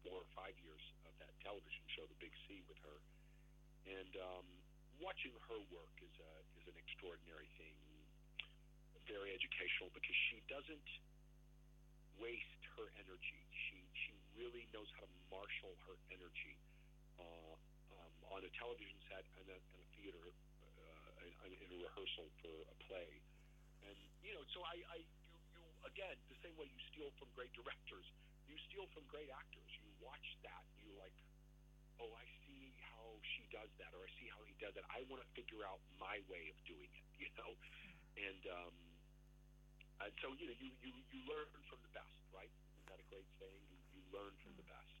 four or five years of that television show, The Big C, with her, and um, watching her work is a is an extraordinary thing, very educational because she doesn't waste her energy. She she really knows how to marshal her energy uh, on a television set and a, and a theater uh, in a rehearsal for a play. And you know, so I, I you, you again the same way you steal from great directors, you steal from great actors. You watch that, you like, oh, I see how she does that, or I see how he does it. I want to figure out my way of doing it, you know, and. um and so you know you, you, you learn from the best, right? Isn't that a great saying? You, you learn from the best.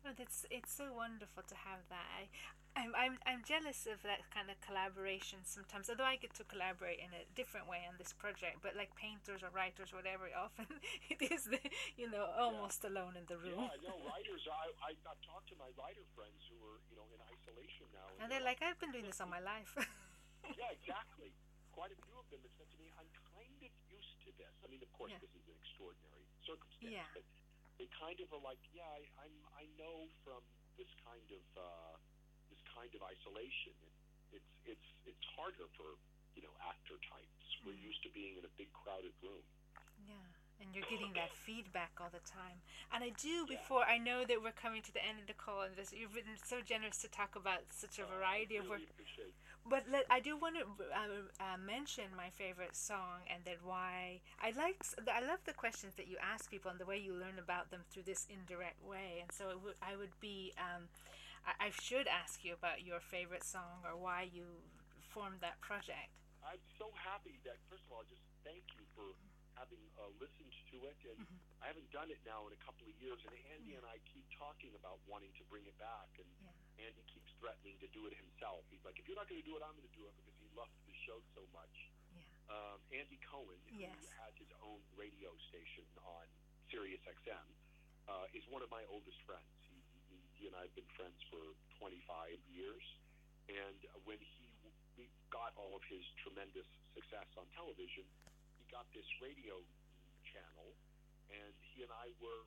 Oh, that's it's so wonderful to have that. I, I'm I'm I'm jealous of that kind of collaboration sometimes. Although I get to collaborate in a different way on this project, but like painters or writers, or whatever, often it is the you know almost yeah. alone in the room. Yeah, no writers. I, I I've talked to my writer friends who are you know in isolation now, and, and they're like, I've been doing this all my life. yeah, exactly quite a few of them have said to me, I'm kind of used to this. I mean, of course, yeah. this is an extraordinary circumstance, yeah. but they kind of are like, yeah, I, I'm, I know from this kind of, uh, this kind of isolation, it, it's, it's, it's harder for, you know, actor types. Mm. We're used to being in a big crowded room. Yeah and you're getting that feedback all the time. And I do before I know that we're coming to the end of the call, and this, you've been so generous to talk about such a variety uh, really of work. But let, I do want to uh, uh, mention my favorite song, and then why I like. I love the questions that you ask people and the way you learn about them through this indirect way. And so would, I would be, um, I, I should ask you about your favorite song or why you formed that project. I'm so happy that first of all, just thank you for having uh, listened to it, and mm-hmm. I haven't done it now in a couple of years. And Andy yeah. and I keep talking about wanting to bring it back, and yeah. Andy keeps threatening to do it himself. He's like, "If you're not going to do it, I'm going to do it," because he loves the show so much. Yeah. Um, Andy Cohen, yes. who has his own radio station on Sirius XM, uh, is one of my oldest friends. He, he, he and I have been friends for 25 years, and when he got all of his tremendous success on television got this radio channel, and he and I were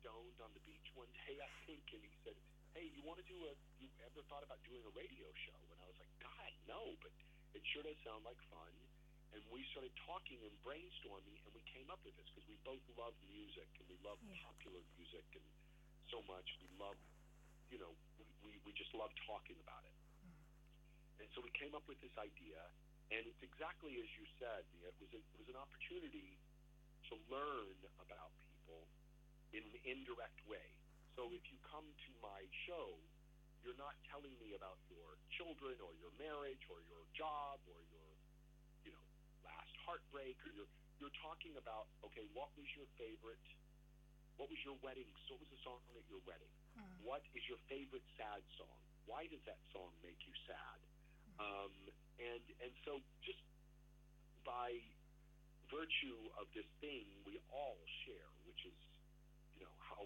stoned on the beach one day, I think, and he said, "Hey, you want to do a? You ever thought about doing a radio show?" And I was like, "God, no, but it sure does sound like fun." And we started talking and brainstorming, and we came up with this because we both love music and we love yeah. popular music and so much. We love, you know, we, we just love talking about it. Mm. And so we came up with this idea, and it's exactly as you said. It was a, it was an opportunity to learn about people in an indirect way. So if you come to my show, you're not telling me about your children or your marriage or your job or your, you know, last heartbreak or you're you're talking about okay, what was your favorite? What was your wedding? So what was the song at your wedding? Mm. What is your favorite sad song? Why does that song make you sad? Um, and and so just by virtue of this thing we all share, which is you know how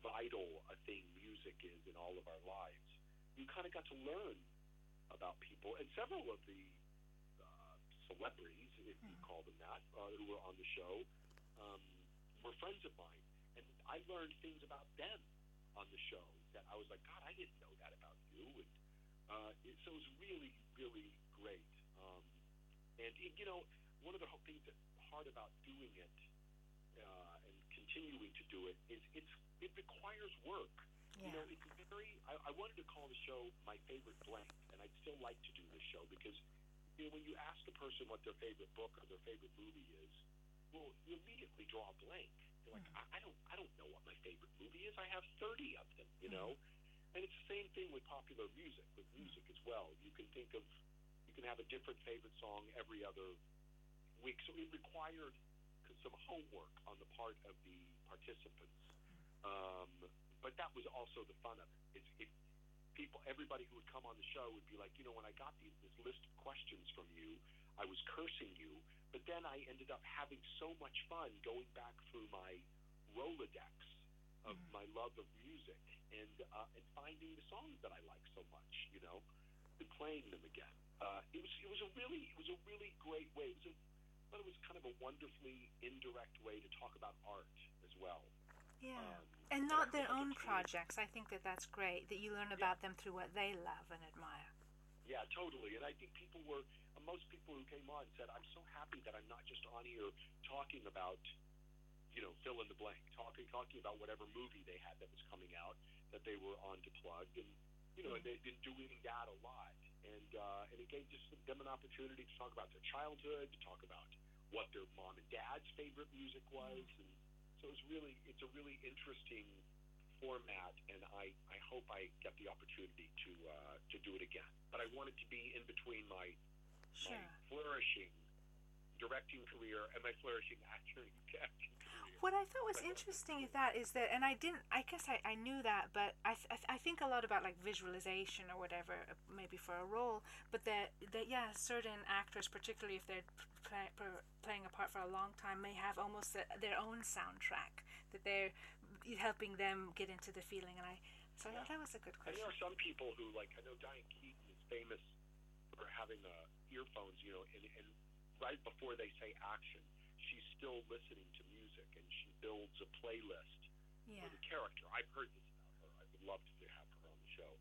vital a thing music is in all of our lives, you kind of got to learn about people, and several of the uh, celebrities, if you hmm. call them that, uh, who were on the show, um, were friends of mine, and I learned things about them on the show that I was like, God, I didn't know that about you, and uh, it, so it was really, really great. Um, and, it, you know, one of the things that's hard about doing it uh, and continuing to do it is it's it requires work. Yeah. You know, it's very. I, I wanted to call the show my favorite blank, and I'd still like to do this show because you know when you ask a person what their favorite book or their favorite movie is, well, you immediately draw a blank. You're like, mm-hmm. I, I don't, I don't know what my favorite movie is. I have thirty of them. You mm-hmm. know. And it's the same thing with popular music, with music as well. You can think of, you can have a different favorite song every other week. So it required some homework on the part of the participants. Um, but that was also the fun of it. It's, it people, everybody who would come on the show would be like, you know, when I got these, this list of questions from you, I was cursing you, but then I ended up having so much fun going back through my Rolodex of mm-hmm. my love of music and uh, and finding the songs that I like so much, you know, and playing them again. Uh, it was it was a really it was a really great way. It was a but it was kind of a wonderfully indirect way to talk about art as well. Yeah. Um, and not their own projects. I think that that's great that you learn about them through what they love and admire. Yeah, totally. And I think people were, most people who came on said, I'm so happy that I'm not just on here talking about, you know, fill in the blank, talking talking about whatever movie they had that was coming out that they were on to plug. And, you know, and they've been doing that a lot. And, uh, and it gave just them an opportunity to talk about their childhood, to talk about what their mom and dad's favorite music was. And so it was really, it's a really interesting format, and I, I hope I get the opportunity to uh, to do it again. But I want it to be in between my Sure. my flourishing directing career and my flourishing acting, acting career. What I thought was interesting is that is that, and I didn't. I guess I, I knew that, but I, th- I th- I think a lot about like visualization or whatever, uh, maybe for a role. But that that yeah, certain actors, particularly if they're play, per- playing a part for a long time, may have almost a, their own soundtrack that they're helping them get into the feeling. And I so I thought that was a good And question. there are some people who, like, I know Diane Keaton is famous for having uh, earphones, you know, and, and right before they say action, she's still listening to music and she builds a playlist Yeah. for the character. I've heard this about her. I would love to have her on the show.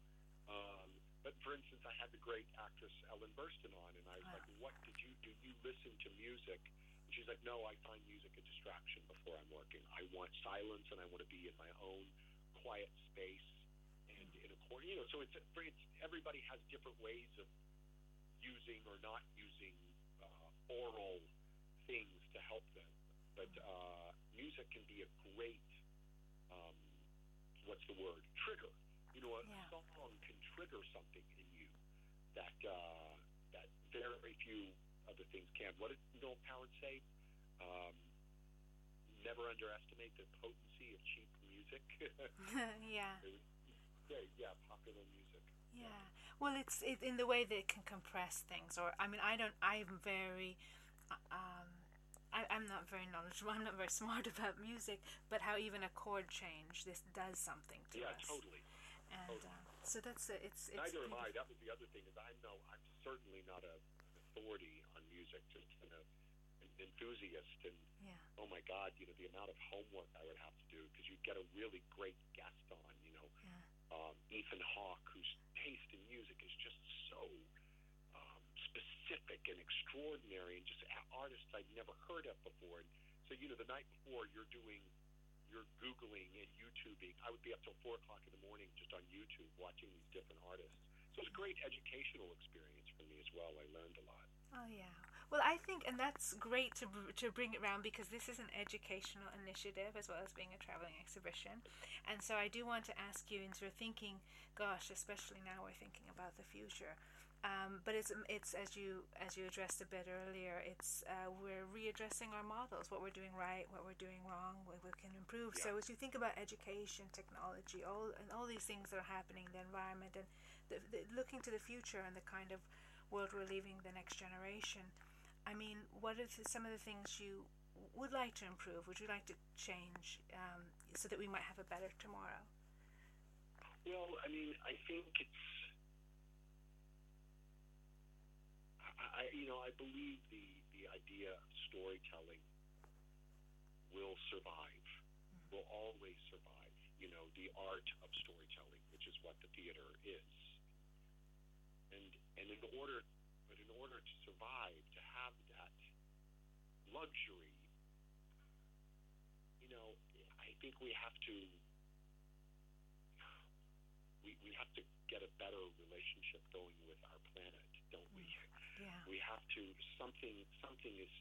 Um, but for instance, I had the great actress Ellen Burstyn on, and I was Wow. like, "What did you do? You listen to music?" And she's like, "No, I find music a distraction before I'm working. I want silence, and I want to be in my own quiet space and in a corner. You know, so it's it's everybody has different ways of using or not using oral things to help them. But uh, music can be a great um, what's the word trigger. You know, a Yeah. song can trigger something in you that uh, that very few other things can. What did Noel Coward say? Um, never underestimate the potency of cheap music. yeah. yeah, yeah, popular music. Yeah. Well, it's it, in the way that it can compress things. Or I mean, I don't. I'm very. uh, Um, I, I'm not very knowledgeable. I'm not very smart about music. But how even a chord change this does something to Yeah, us. totally. And totally. uh, so that's a, it's it's. Neither am I. beautiful. That was the other thing is I know I'm certainly not a an authority on music, just an, an enthusiast. And Yeah. oh my God, you know the amount of homework I would have to do because you'd get a really great guest on. You know, Yeah. Um, Ethan Hawke, whose taste in music is just so um, specific and extraordinary, and just artists I'd never heard of before. And so, you know, the night before, you're doing, you're googling and YouTubing. I would be up till four o'clock in the morning just on YouTube watching these different artists. So it's a great educational experience for me as well. I learned a lot. Oh yeah. Well, I think, and that's great to to bring it around because this is an educational initiative as well as being a traveling exhibition, and so I do want to ask you into thinking. Gosh, especially now we're thinking about the future. Um, but it's it's as you as you addressed a bit earlier. It's uh, we're readdressing our models, what we're doing right, what we're doing wrong, what we can improve. So as you think about education, technology, all and all these things that are happening, the environment, and the, the, looking to the future and the kind of world we're leaving the next generation. I mean, what are the, some of the things you would like to improve? Would you like to change um, so that we might have a better tomorrow? Well, I mean, I think it's. I, you know, I believe the the idea of storytelling will survive, will always survive. You know, the art of storytelling, which is what the theater is, and and in order, but in order to survive, to have that luxury, you know, I think we have to we, we have to get a better relationship going with our planet, don't we? Yeah. We have to something something is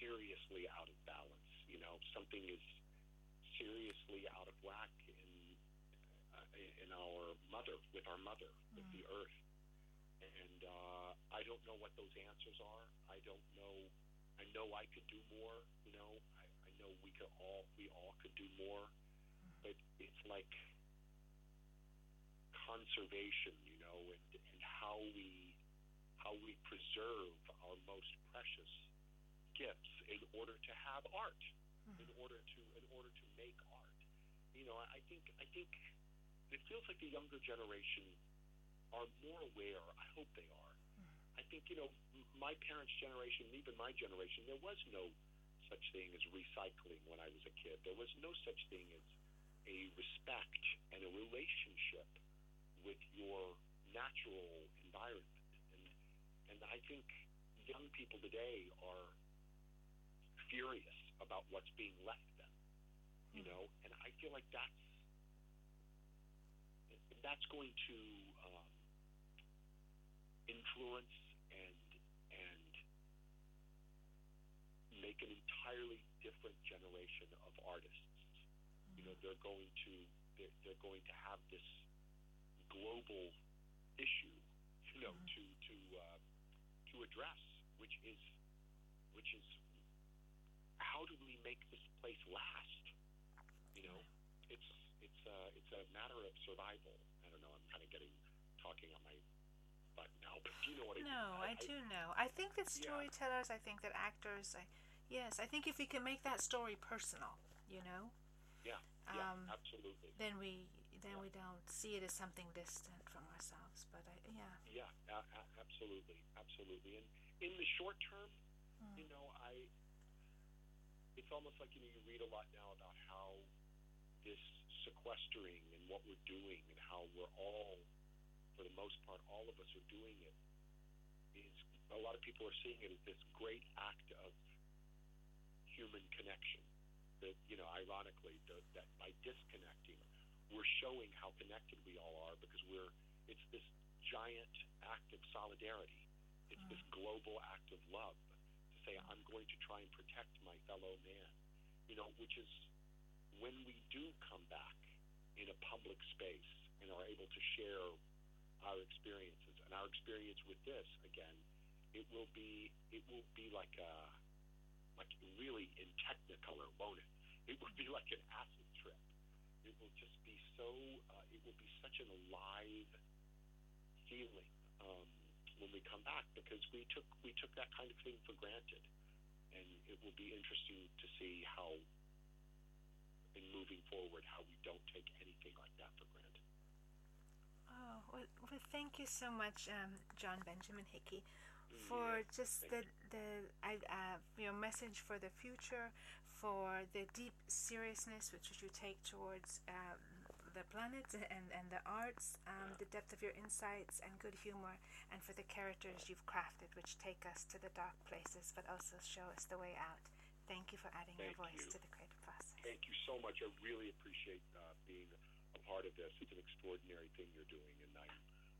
seriously out of balance. You know, something is seriously out of whack in uh, in our mother with our mother with the earth. And uh, I don't know what those answers are. I don't know. I know I could do more. You know, I, I know we could all we all could do more. But it's like conservation, you know, and, and how we how we preserve our most precious gifts in order to have art, in hmm. order to in order to make art. You know, I think I think it feels like the younger generation are more aware. I hope they are. Think you know my parents' generation, even my generation, there was no such thing as recycling when I was a kid. There was no such thing as a respect and a relationship with your natural environment. And and I think young people today are furious about what's being left them. You know, and I feel like that's that's going to um, influence and and make an entirely different generation of artists. You know, they're going to they're, they're going to have this global issue, you know, to to um, to address, which is which is how do we make this place last? You know, it's it's a it's a matter of survival. I don't know. I'm kind of getting talking on my butt now, but do you know what I mean? No, I, do know. I think that storytellers, I think that actors, I, yes, I think if we can make that story personal, you know, Yeah, yeah, Um, absolutely. then we then we don't see it as something distant from ourselves. But I, yeah, Yeah, a- a- absolutely, absolutely. And in the short term, you know, I it's almost like you know you read a lot now about how this sequestering and what we're doing and how we're all, for the most part, all of us are doing it. Is a lot of people are seeing it as this great act of human connection. That you know, ironically, the, that by disconnecting, we're showing how connected we all are because we're. It's this giant act of solidarity. It's this mm. global act of love to say, I'm going to try and protect my fellow man. You know, which is when we do come back in a public space and are able to share our experiences and our experience with this again, it will be it will be like a like really in technicolor, won't it? It will be like an acid trip. It will just be so. Uh, it will be such an alive feeling um, when we come back because we took we took that kind of thing for granted, and it will be interesting to see how, in moving forward, how we don't take anything like that for granted. Oh, well, well thank you so much, um, John Benjamin Hickey, for Yeah, just the the I, uh, your message for the future, for the deep seriousness which you take towards um, the planet and, and the arts, um, the depth of your insights and good humor, and for the characters you've crafted, which take us to the dark places but also show us the way out. Thank you for adding Thank your voice you. to the creative process. Thank you so much. I really appreciate uh, being a part of this. It's an extraordinary thing you're doing, and I'm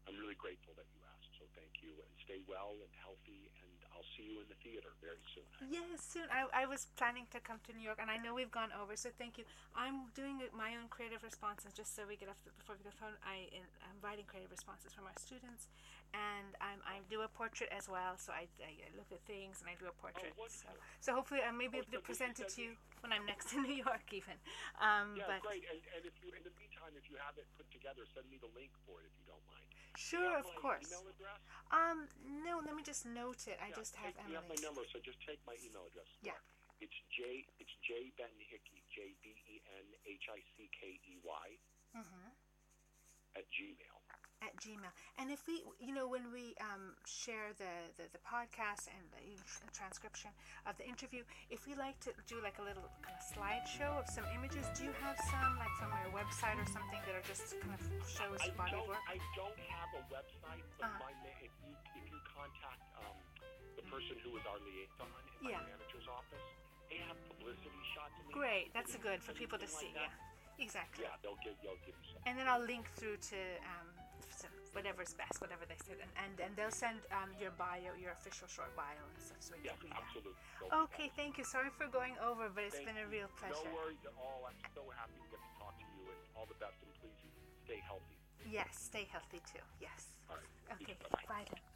I'm really grateful that you asked. So thank you, and stay well and healthy. And I'll see you in the theater very soon. Yes, soon. I, I was planning to come to New York, and I know we've gone over, so thank you. I'm doing my own creative responses just so we get off the, before we go phone. I I'm writing creative responses from our students, and I'm, I do a portrait as well. So I, I look at things and I do a portrait. so, so hopefully I may be Oh, able to present it to you when I'm next in New York, even. Um, Yeah, but great. And, and if you, in the meantime, if you have it put together, send me the link for it if you don't mind. Sure, of course. Email address? Um, no, let me just note it. I Yeah, just have take, You have my number, so just take my email address. Yeah. It's J. It's J. Ben Hickey. J. B. E. N. H. I. C. K. E. Y. Mm-hmm. At Gmail. At Gmail. And if we, you know, when we um, share the, the, the podcast and the transcription of the interview, if we like to do like a little kind of slideshow of some images, do you have some like from your website or something that are just kind of shows I body work? I don't have a website, but Uh-huh. my if you if you contact um, the person who is our liaison in my Yeah. manager's office, they have publicity shots. Great, that's good for people to see. like Yeah, exactly. Yeah, they'll give they'll give you some. And then I'll link through to um, whatever's best, whatever they said, and and, and they'll send um, your bio, your official short bio and stuff, so we Yeah, can read that. absolutely. They'll do Okay, that. thank you. Sorry for going over, but it's Thank been a you. real pleasure. No worries at all. I'm so happy to get to talk to you, and all the best. And please stay healthy. Yes, stay healthy too. Yes. All right. Okay, Bye-bye. bye then.